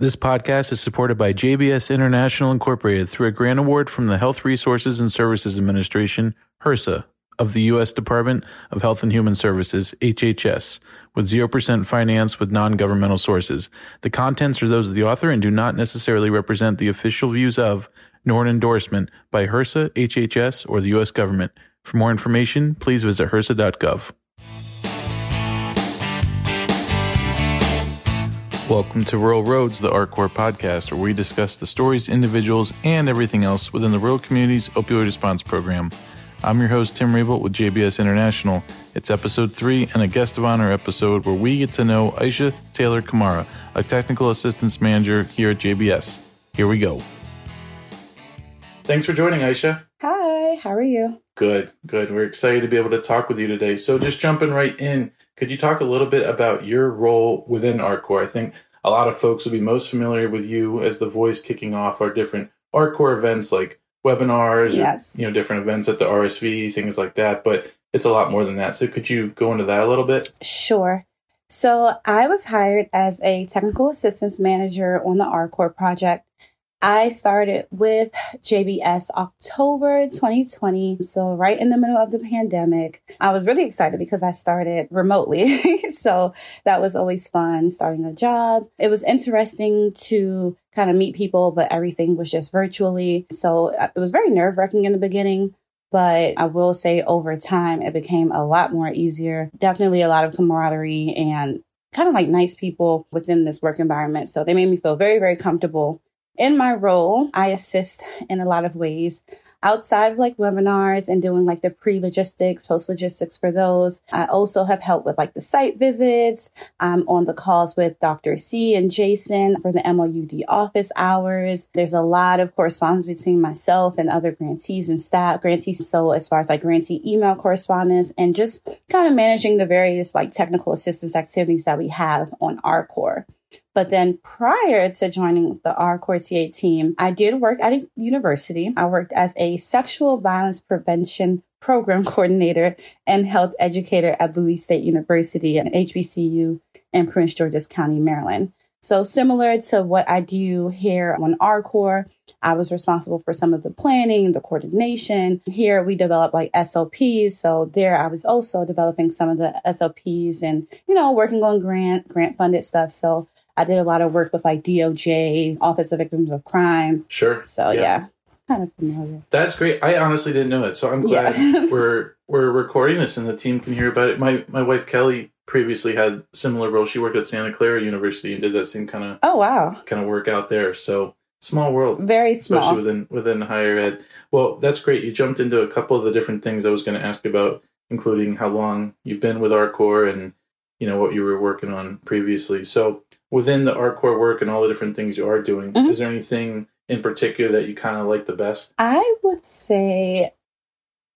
This podcast is supported by JBS International Incorporated through a grant award from the Health Resources and Services Administration, HRSA, of the U.S. Department of Health and Human Services, HHS, with 0% finance with non governmental sources. The contents are those of the author and do not necessarily represent the official views of, nor an endorsement by HRSA, HHS, or the U.S. government. For more information, please visit HRSA.gov. Welcome to Rural Roads, the RCORP podcast, where we discuss the stories, individuals, and everything else within the rural community's opioid response program. I'm your host, Tim Raybolt with JBS International. It's episode three and a guest of honor episode where we get to know Isha Taylor Kamara, a technical assistance manager here at JBS. Here we go. Thanks for joining, Isha. Hi, how are you? Good, good. We're excited to be able to talk with you today. So, just jumping right in, could you talk a little bit about your role within RCORP? I think a lot of folks will be most familiar with you as the voice kicking off our different RCORP events like webinars yes. or you know different events at the RSV, things like that. But it's a lot more than that. So, could you go into that a little bit? Sure. So, I was hired as a technical assistance manager on the RCORP project I started with JBS October 2020. So, right in the middle of the pandemic, I was really excited because I started remotely. so, that was always fun starting a job. It was interesting to kind of meet people, but everything was just virtually. So, uh, it was very nerve wracking in the beginning. But I will say over time, it became a lot more easier. Definitely a lot of camaraderie and kind of like nice people within this work environment. So they made me feel very, very comfortable in my role, I assist in a lot of ways outside of like webinars and doing like the pre logistics, post logistics for those. I also have helped with like the site visits. I'm on the calls with Dr. C and Jason for the MOUD office hours. There's a lot of correspondence between myself and other grantees and staff, grantees. So as far as like grantee email correspondence and just kind of managing the various like technical assistance activities that we have on RCORP. But then prior to joining the RCORP TA team, I did work at a university. I worked as a sexual violence prevention program coordinator and health educator at Bowie State University and HBCU in Prince George's County, Maryland. So similar to what I do here on RCORP, I was responsible for some of the planning, the coordination. Here we develop like SOPs. So there I was also developing some of the SOPs and, you know, working on grant, grant funded stuff. So I did a lot of work with like DOJ, Office of Victims of Crime. Sure. So yeah. yeah kind of familiar. That's great. I honestly didn't know it, so I'm glad yeah. we're we're recording this and the team can hear about it. My my wife Kelly previously had similar role. She worked at Santa Clara University and did that same kind of oh wow kind of work out there. So small world, very small, especially within within higher ed. Well, that's great. You jumped into a couple of the different things I was going to ask about, including how long you've been with RCORP and you know what you were working on previously. So within the RCORP work and all the different things you are doing, mm-hmm. is there anything in particular that you kind of like the best? I would say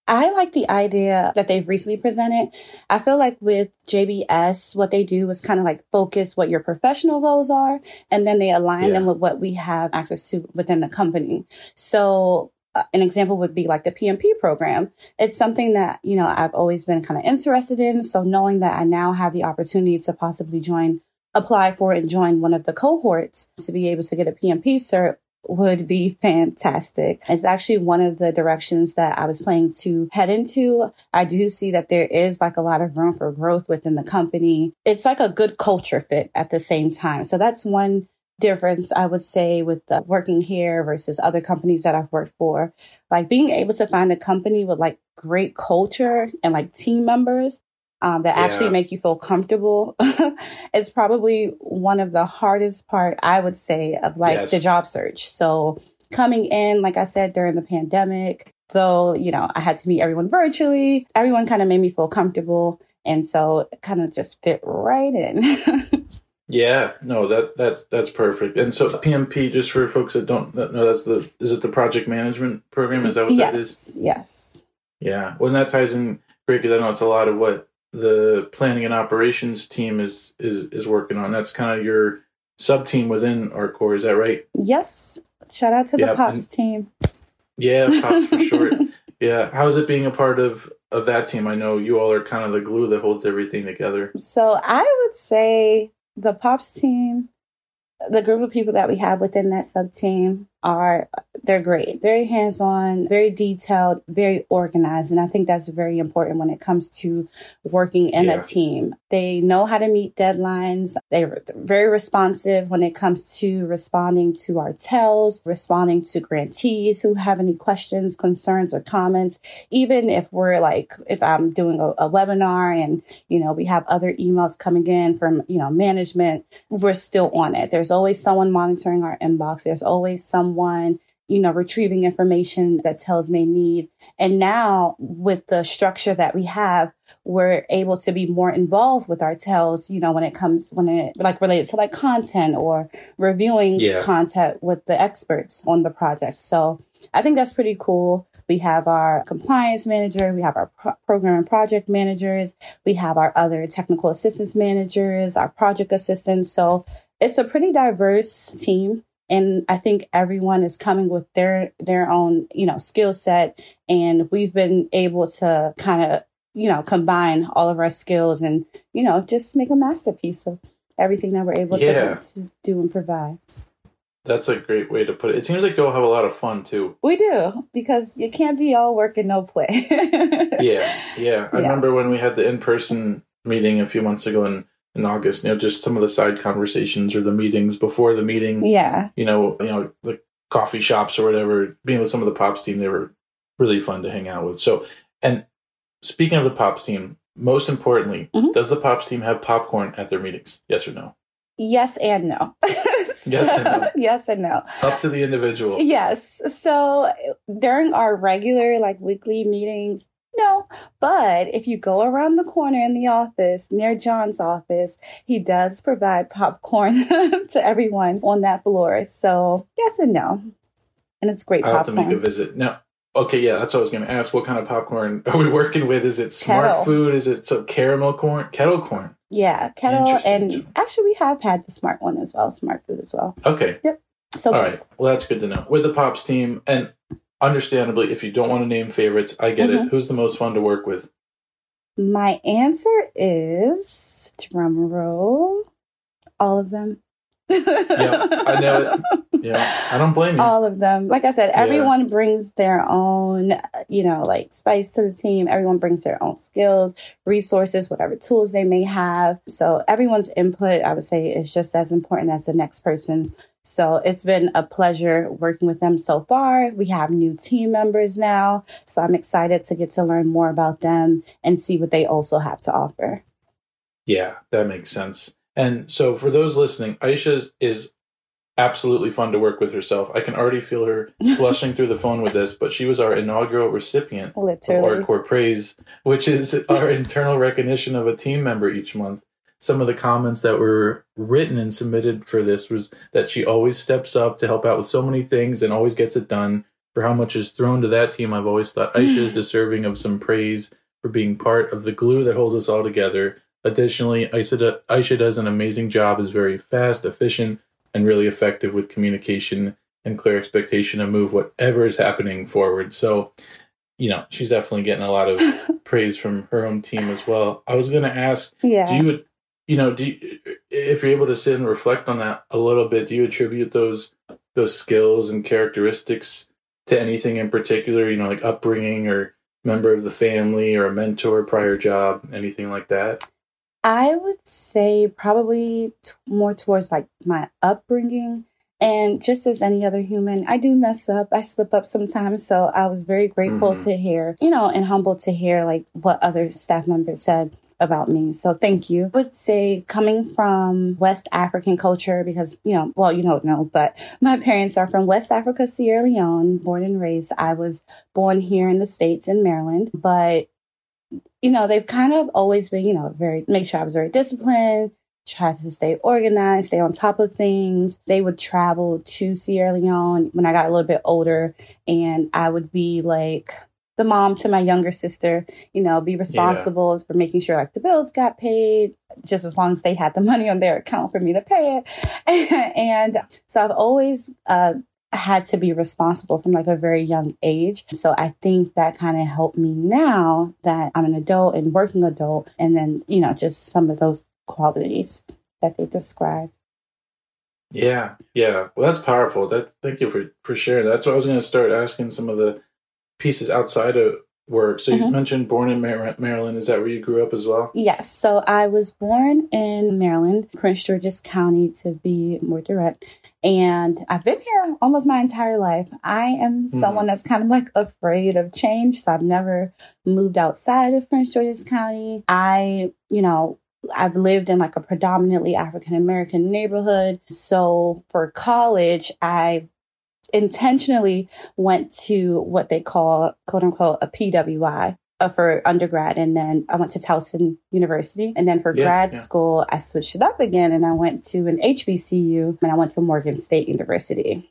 I like the idea that they've recently presented. I feel like with JBS, what they do is kind of like focus what your professional goals are, and then they align yeah. them with what we have access to within the company. So uh, an example would be like the PMP program. It's something that, you know, I've always been kind of interested in. So knowing that I now have the opportunity to possibly join, apply for and join one of the cohorts to be able to get a PMP cert would be fantastic. It's actually one of the directions that I was planning to head into. I do see that there is like a lot of room for growth within the company. It's like a good culture fit at the same time. So that's one difference I would say with the working here versus other companies that I've worked for. Like being able to find a company with like great culture and like team members um, that yeah. actually make you feel comfortable is probably one of the hardest part I would say of like yes. the job search. So coming in, like I said, during the pandemic, though, you know, I had to meet everyone virtually, everyone kind of made me feel comfortable. And so it kind of just fit right in. yeah, no, that that's that's perfect. And so PMP, just for folks that don't know, that's the is it the project management program? Is that what yes, that is? Yes. Yeah. Well, and that ties in great because I know it's a lot of what the planning and operations team is is is working on. That's kind of your sub team within RCORP. Is that right? Yes. Shout out to the Pops team. Yeah, Pops for short. Yeah. How's it being a part of of that team? I know you all are kind of the glue that holds everything together. So I would say the Pops team the group of people that we have within that sub team are they're great. Very hands-on very detailed very organized and i think that's very important when it comes to working in yeah. a team. They know how to meet deadlines. They're very responsive when it comes to responding to our tells responding to grantees who have any questions concerns or comments. Even if we're like if i'm doing a, a webinar and you know we have other emails coming in from you know management we're still on it. There's always someone monitoring our inbox. There's always some someone you know, retrieving information that tells may need. And now with the structure that we have, we're able to be more involved with our tells, you know, when it comes, when it like related to like content or reviewing yeah. content with the experts on the project. So I think that's pretty cool. We have our compliance manager, we have our pro- program and project managers, we have our other technical assistance managers, our project assistants. So it's a pretty diverse team and i think everyone is coming with their their own you know skill set and we've been able to kind of you know combine all of our skills and you know just make a masterpiece of everything that we're able yeah. to, to do and provide that's a great way to put it. It seems like you'll have a lot of fun too. We do because you can't be all work and no play. yeah, yeah. I yes. remember when we had the in-person meeting a few months ago, and in August. You know, just some of the side conversations or the meetings before the meeting. Yeah. You know, you know, the coffee shops or whatever. Being with some of the pops team, they were really fun to hang out with. So, and speaking of the pops team, most importantly, mm-hmm. does the pops team have popcorn at their meetings? Yes or no? Yes and no. yes and no. Yes and no. Up to the individual. Yes. So during our regular like weekly meetings, no, but if you go around the corner in the office near John's office, he does provide popcorn to everyone on that floor. So yes and no, and it's great. I have to make a visit now. Okay, yeah, that's what I was going to ask. What kind of popcorn are we working with? Is it smart kettle. food? Is it some caramel corn, kettle corn? Yeah, kettle, and actually we have had the smart one as well, smart food as well. Okay. Yep. So all right, well that's good to know. With the pops team, and understandably, if you don't want to name favorites, I get mm-hmm. it. Who's the most fun to work with? My answer is drum roll, all of them. yeah, I know it. Yeah, I don't blame you. All of them. Like I said, everyone yeah. brings their own, you know, like spice to the team. Everyone brings their own skills, resources, whatever tools they may have. So everyone's input, I would say, is just as important as the next person so it's been a pleasure working with them so far. We have new team members now. So I'm excited to get to learn more about them and see what they also have to offer. Yeah, that makes sense. And so for those listening, Isha is absolutely fun to work with herself. I can already feel her flushing through the phone with this, but she was our inaugural recipient Literally. of RCORP Praise, which is our internal recognition of a team member each month some of the comments that were written and submitted for this was that she always steps up to help out with so many things and always gets it done. For how much is thrown to that team, I've always thought Isha is deserving of some praise for being part of the glue that holds us all together. Additionally, Isha, Isha does an amazing job, is very fast, efficient, and really effective with communication and clear expectation to move whatever is happening forward. So, you know, she's definitely getting a lot of praise from her own team as well. I was going to ask, yeah. do you you know, do you, if you're able to sit and reflect on that a little bit, do you attribute those those skills and characteristics to anything in particular? You know, like upbringing or member of the family or a mentor, prior job, anything like that? I would say probably t- more towards like my upbringing. And just as any other human, I do mess up. I slip up sometimes. So I was very grateful mm-hmm. to hear, you know, and humble to hear like what other staff members said about me. So thank you. I would say coming from West African culture because, you know, well, you don't know, but my parents are from West Africa, Sierra Leone, born and raised. I was born here in the States in Maryland, but you know, they've kind of always been, you know, very, make sure I was very disciplined, try to stay organized, stay on top of things. They would travel to Sierra Leone when I got a little bit older and I would be like, the mom to my younger sister, you know, be responsible yeah. for making sure like the bills got paid, just as long as they had the money on their account for me to pay it. and so I've always uh, had to be responsible from like a very young age. So I think that kind of helped me now that I'm an adult and working adult, and then, you know, just some of those qualities that they describe. Yeah, yeah. Well, that's powerful. That thank you for for sharing. That's what I was going to start asking some of the pieces outside of work. So mm-hmm. you mentioned born in Maryland. Is that where you grew up as well? Yes. So I was born in Maryland, Prince George's County to be more direct. And I've been here almost my entire life. I am mm-hmm. someone that's kind of like afraid of change. So I've never moved outside of Prince George's County. I, you know, I've lived in like a predominantly African American neighborhood. So for college, I intentionally went to what they call quote unquote a PWI uh, for undergrad. And then I went to Towson University. And then for yeah, grad yeah. school, I switched it up again and I went to an HBCU and I went to Morgan State University.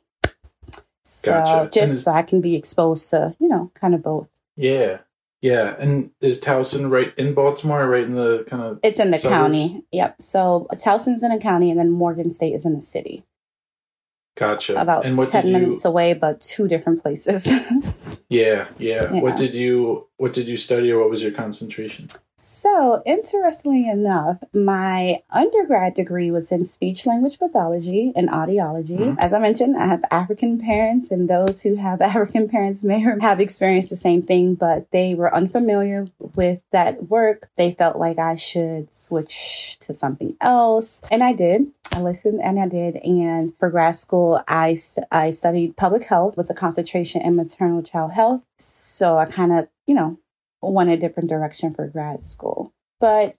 So gotcha. just so I can be exposed to, you know, kind of both. Yeah. Yeah, and is Towson right in Baltimore, right in the kind of? It's in the suburbs? county. Yep. So Towson's in a county, and then Morgan State is in the city. Gotcha. About and what ten minutes you... away, but two different places. yeah, yeah, yeah. What did you What did you study, or what was your concentration? So, interestingly enough, my undergrad degree was in speech language pathology and audiology. Mm-hmm. As I mentioned, I have African parents, and those who have African parents may have experienced the same thing, but they were unfamiliar with that work. They felt like I should switch to something else, and I did. I listened and I did. And for grad school, I, I studied public health with a concentration in maternal child health. So I kind of, you know, went a different direction for grad school. But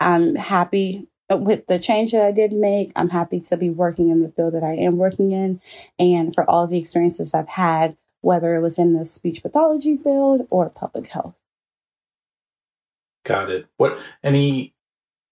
I'm happy with the change that I did make. I'm happy to be working in the field that I am working in. And for all the experiences I've had, whether it was in the speech pathology field or public health. Got it. What any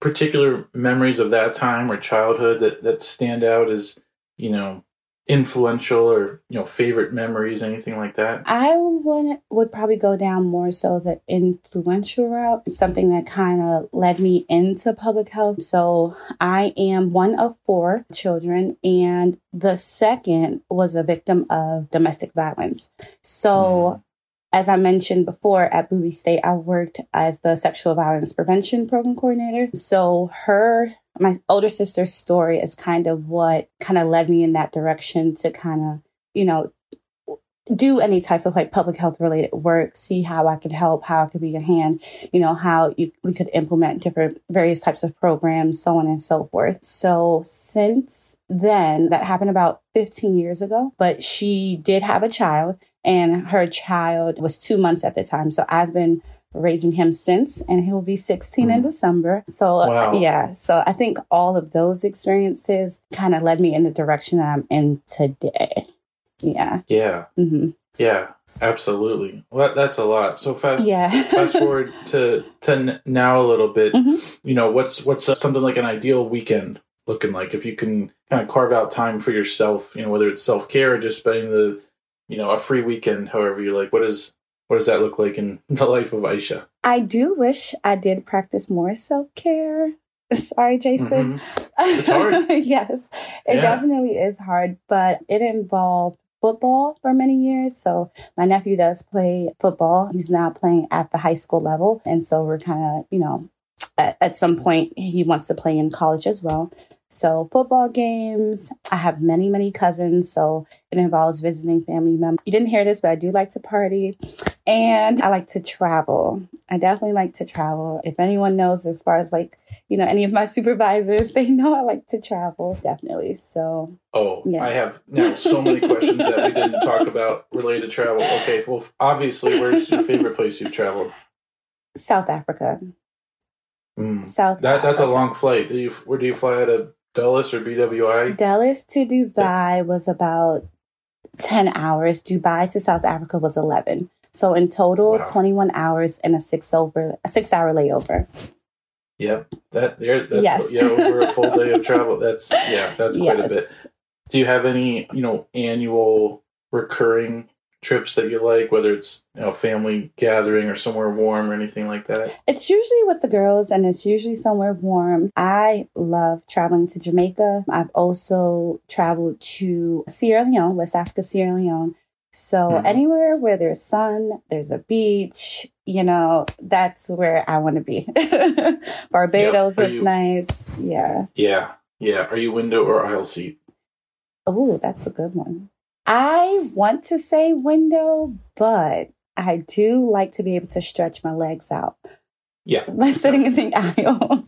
particular memories of that time or childhood that that stand out as you know influential or you know favorite memories anything like that? I would would probably go down more so the influential route something that kind of led me into public health. So i am one of four children and the second was a victim of domestic violence. So mm-hmm as I mentioned before, at Bowie State, I worked as the sexual violence prevention program coordinator. So her, my older sister's story is kind of what kind of led me in that direction to kind of, you know, do any type of like public health related work, see how I could help, how I could be a hand, you know, how you, we could implement different various types of programs, so on and so forth. So since then, that happened about 15 years ago, but she did have a child and her child was two months at the time. So I've been raising him since, and he'll be 16 mm. in December. So, wow. yeah, so I think all of those experiences kind of led me in the direction that I'm in today. Yeah. Yeah. Mm-hmm. Yeah, absolutely. Well, that, that's a lot. So fast. Yeah. fast forward to to now a little bit. Mm-hmm. You know, what's what's something like an ideal weekend looking like? If you can kind of carve out time for yourself, you know, whether it's self care or just spending the you know, a free weekend, however you like. What is what does that look like in the life of Isha? I do wish I did practice more self care. Sorry, Jason. Mm-hmm. Yes, it yeah. definitely is hard, but it involved football for many years. So my nephew does play football. He's now playing at the high school level. And so we're kind of, you know, at, at some point he wants to play in college as well. So, football games. I have many, many cousins. So, it involves visiting family members. You didn't hear this, but I do like to party and I like to travel. I definitely like to travel. If anyone knows, as far as like, you know, any of my supervisors, they know I like to travel, definitely. So, oh, yeah. I have now so many questions that we didn't talk about related to travel. Okay, well, obviously, where's your favorite place you've traveled? South Africa. Mm. South. That that's a long flight. Do you where do you fly out of Dulles or BWI? Dulles to Dubai was about 10 hours. Dubai to South Africa was 11. So in total, wow. 21 hours and a six over a six hour layover. Yep. That there that's yes. yeah, over a full day of travel. That's yeah, that's quite yes. a bit. Do you have any, you know, annual recurring trips that you like, whether it's you know family gathering or somewhere warm or anything like that? It's usually with the girls, and it's usually somewhere warm. I love traveling to Jamaica. I've also traveled to Sierra Leone, West Africa, Sierra Leone. So mm-hmm. anywhere where there's sun, there's a beach, you know, that's where I want to be. Barbados is you, nice. Yeah. Yeah. Yeah. Are you window or aisle seat? Oh, that's a good one. I want to say window, but I do like to be able to stretch my legs out Yeah. by sitting in the aisle.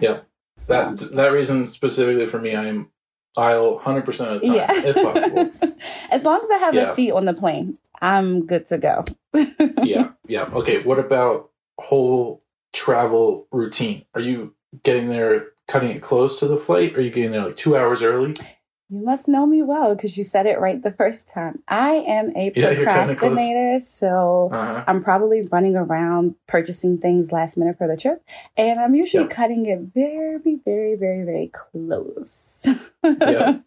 Yeah. That that reason specifically for me, I am aisle 100% of the time, yeah. if possible. as long as I have Yeah. a seat on the plane, I'm good to go. yeah, yeah. Okay, what about whole travel routine? Are you getting there, cutting it close to the flight? Or are you getting there like two hours early? You must know me well because you said it right the first time. I am a Yeah, you're kinda close. procrastinator, so Uh-huh. I'm probably running around purchasing things last minute for the trip, and I'm usually Yep. cutting it very, very, very, very close. Yeah.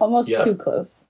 Almost Yeah. too close.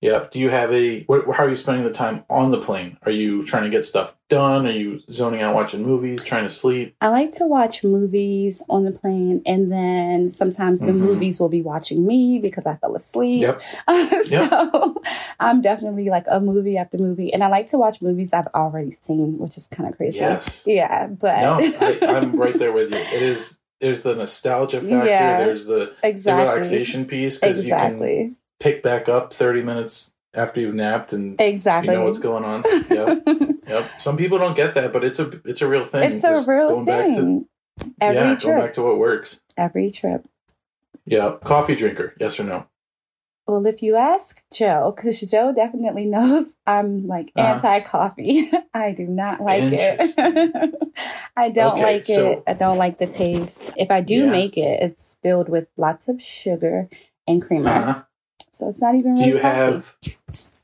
Yeah. Do you have a? What, how are you spending the time on the plane? Are you trying to get stuff done? Are you zoning out, watching movies, trying to sleep? I like to watch movies on the plane, and then sometimes the Mhm. movies will be watching me because I fell asleep. Yep. so I'm definitely like a movie after movie, and I like to watch movies I've already seen, which is kind of crazy. Yes. Yeah, but No, I, I'm right there with you. It is. There's the nostalgia factor. Yeah. There's the, exactly. the relaxation piece because you can Exactly. Pick back up 30 minutes after you've napped and Exactly. you know what's going on. Yep. Yep. Some people don't get that, but it's a it's a real thing. it's a real going back to thing. Every yeah, going back to what works. Every trip. Yeah. Coffee drinker, yes or no? Well, if you ask Joe, because Joe definitely knows I'm like Uh-huh. anti coffee. I do not like it. I don't Okay, like it. so- I don't like the taste. If I do Yeah. make it, it's filled with lots of sugar and creamer. Uh-huh. So it's not even Do you coffee. have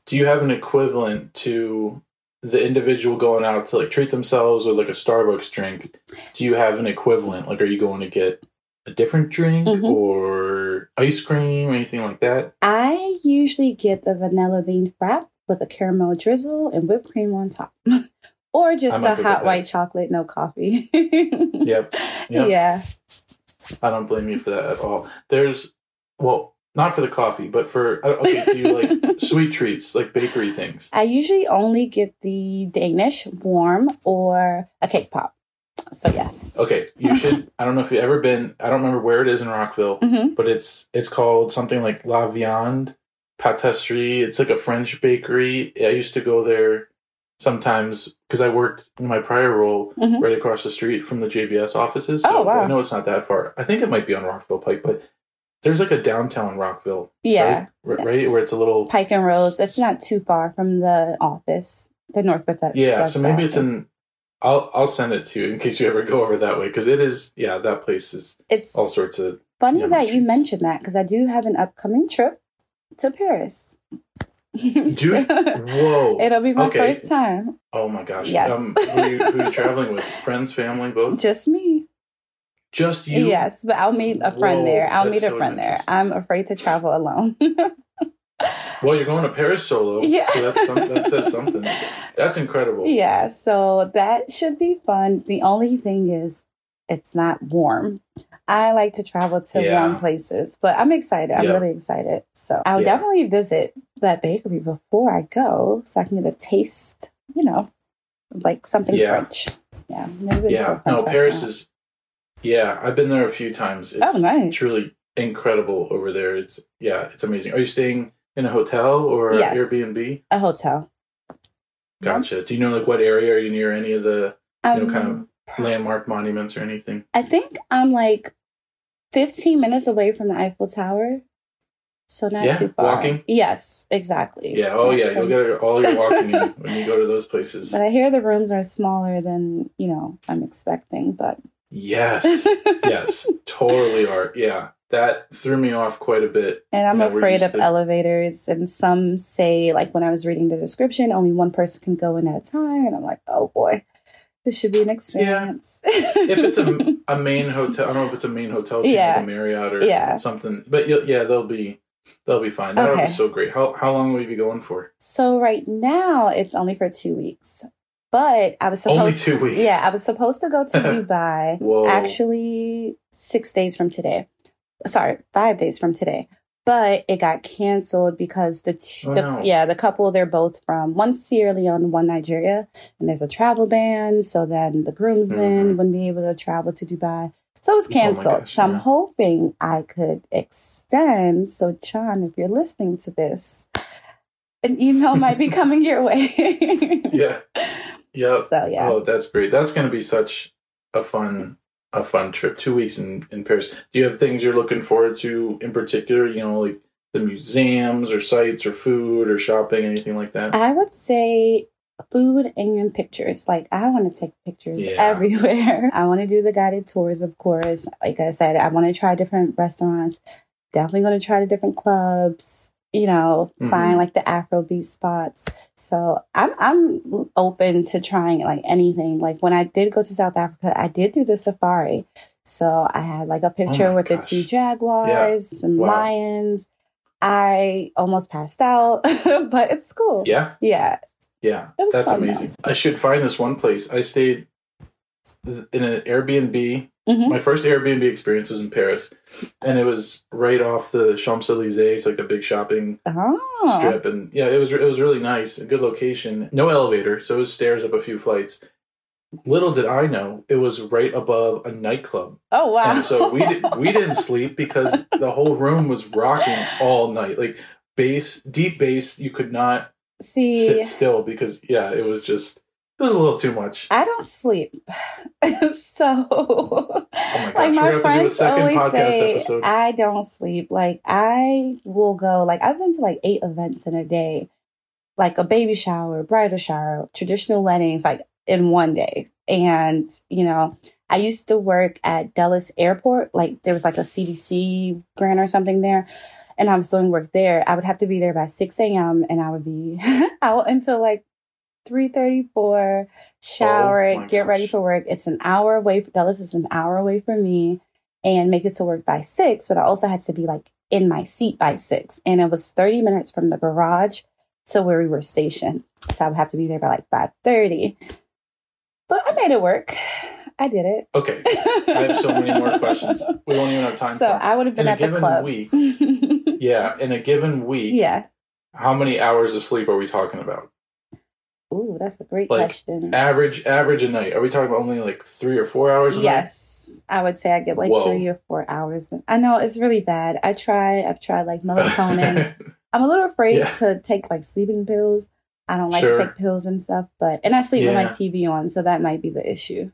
do you have an equivalent to the individual going out to like treat themselves with like a Starbucks drink? Do you have an equivalent? Like are you going to get a different drink Mhm. or ice cream or anything like that? I usually get the vanilla bean frap with a caramel drizzle and whipped cream on top. or just a hot white chocolate, no coffee. Yep. Yep. Yeah. I don't blame you for that at all. There's, well, not for the coffee, but for okay. Do you like sweet treats, like bakery things? I usually only get the Danish warm or a cake pop. So yes. Okay, you should. I don't know if you've ever been. I don't remember where it is in Rockville, hmm but it's it's called something like La Viande Patisserie. It's like a French bakery. I used to go there sometimes because I worked in my prior role Mhm. right across the street from the JBS offices. Oh, wow. I know it's not that far. I think it might be on Rockville Pike, but there's like a downtown Rockville. Yeah. right, right, where it's a little Pike and Rose. It's not too far from the office, the Northwest. Yeah, West so maybe it's in. I'll I'll send it to you in case you ever go over that way because it is. Yeah, that place is It's all sorts of. funny that you mentioned that because I do have an upcoming trip to Paris. Do whoa! It'll be my Okay. first time. oh my gosh! Yes. Um, who, are you, who are you traveling with? Friends, family, both? Just me. Just you? Yes, but I'll meet a friend Whoa, there. I'll meet a so friend there. I'm afraid to travel alone. Well, you're going to Paris solo. Yeah. So some, that says something. That's incredible. yeah, so that should be fun. The only thing is, it's not warm. I like to travel to Yeah. warm places, but I'm excited. I'm Yeah. really excited. So I'll Yeah. definitely visit that bakery before I go so I can get a taste, you know, like something. French. Yeah, maybe Yeah. No, Paris restaurant. is. Yeah, I've been there a few times. Oh, it's Oh, nice. truly incredible over there. It's yeah, it's amazing. Are you staying in a hotel or Yes. Airbnb? a hotel. Gotcha. Do you know like what area are you near? Any of the you know, kind of um, landmark monuments or anything? I think I'm like 15 minutes away from the Eiffel Tower. So not Yeah, too far. walking? Yes, exactly. Yeah. Oh yeah, So- you'll get all your walking in when you go to those places. But I hear the rooms are smaller than, you know, I'm expecting, but Yes. yes. Totally are. Yeah. That threw me off quite a bit. and I'm Yeah, we're afraid of to- elevators and some say like when I was reading the description, only one person can go in at a time and I'm like, "Oh boy. This should be an experience." If it's a, a main hotel, I don't know if it's a main hotel chain Yeah. like a Marriott or Yeah. something. But yeah, they'll be they'll be fine. That'll Okay. be so great. How how long will you be going for? So right now it's only for two weeks. But I was supposed Only two weeks. Yeah, I was supposed to go to Dubai Whoa. actually six days from today. Sorry, five days from today. But it got canceled because the, t- Oh, the no. yeah the couple they're both from one Sierra Leone, one Nigeria, and there's a travel ban. So then the groomsmen Mhm. wouldn't be able to travel to Dubai. So it was canceled. Oh gosh, so I'm hoping I could extend. So, John, if you're listening to this, an email might be coming your way. Yeah. Yep. So, yeah. Oh, that's great. That's going to be such a fun a fun trip. Two weeks in in Paris. Do you have things you're looking forward to in particular? You know, like the museums or sites or food or shopping, anything like that? I would say food and pictures. Like I want to take pictures Yeah. everywhere. I want to do the guided tours, of course. Like I said, I want to try different restaurants. Definitely going to try the different clubs. You know, Mhm. find like the Afrobeat spots. So I'm I'm open to trying like anything. Like when I did go to South Africa, I did do the safari. So I had like a picture Oh with the two jaguars, some Wow. lions. I almost passed out, but it's cool. Yeah. Yeah. Yeah. That's fun, amazing. I should find this one place. I stayed in an Airbnb. Mhm. My first Airbnb experience was in Paris, and it was right off the Champs Elysees, like the big shopping Oh. strip and yeah it was it was really nice a good location no elevator so it was stairs up a few flights little did i know it was right above a nightclub Oh wow. and so we did, we didn't sleep because the whole room was rocking all night like bass deep bass you could not See, sit still because yeah it was just it was a little too much I don't sleep. so oh my gosh like my gonna have to do a friends always say episode I don't sleep. Like I will go like I've been to like eight events in a day. Like a baby shower, bridal shower, traditional weddings, like in one day. And, you know, I used to work at Dulles Airport. Like there was like a CDC grant or something there. And I was doing work there. I would have to be there by 6 a.m. and I would be out until like 3.34, shower, Oh get ready for work. It's an hour away. dulles is an hour away from me and make it to work by 6. But I also had to be like in my seat by 6. And it was 30 minutes from the garage to where we were stationed. So I would have to be there by like 5.30. But I made it work. I did it. okay i have so many more questions we won't even have time So I would have been in a at the club. week yeah in a given week yeah. how many hours of sleep are we talking about Ooh, that's a great Like, question. average average a night are we talking about only like three or four hours a night? Yes, I would say I get like Whoa. three or four hours. I know it's really bad. I try. I've tried like melatonin. I'm a little afraid Yeah. to take like sleeping pills. I don't like Sure. to take pills and stuff, but and I sleep with my TV on, so that might be the issue.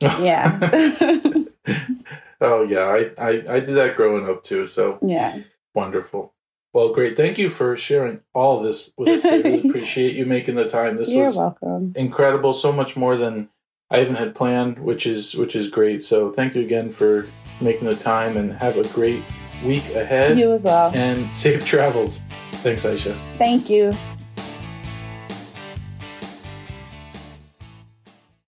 Yeah, oh yeah I, I i did that growing up too so yeah. wonderful well great. Thank you for sharing all this with us I really appreciate you making the time. This You're was welcome. incredible so much more than i even had planned which is which is great. So thank you again for making the time and have a great week ahead. You as well. and safe travels. Thanks isha. Thank you.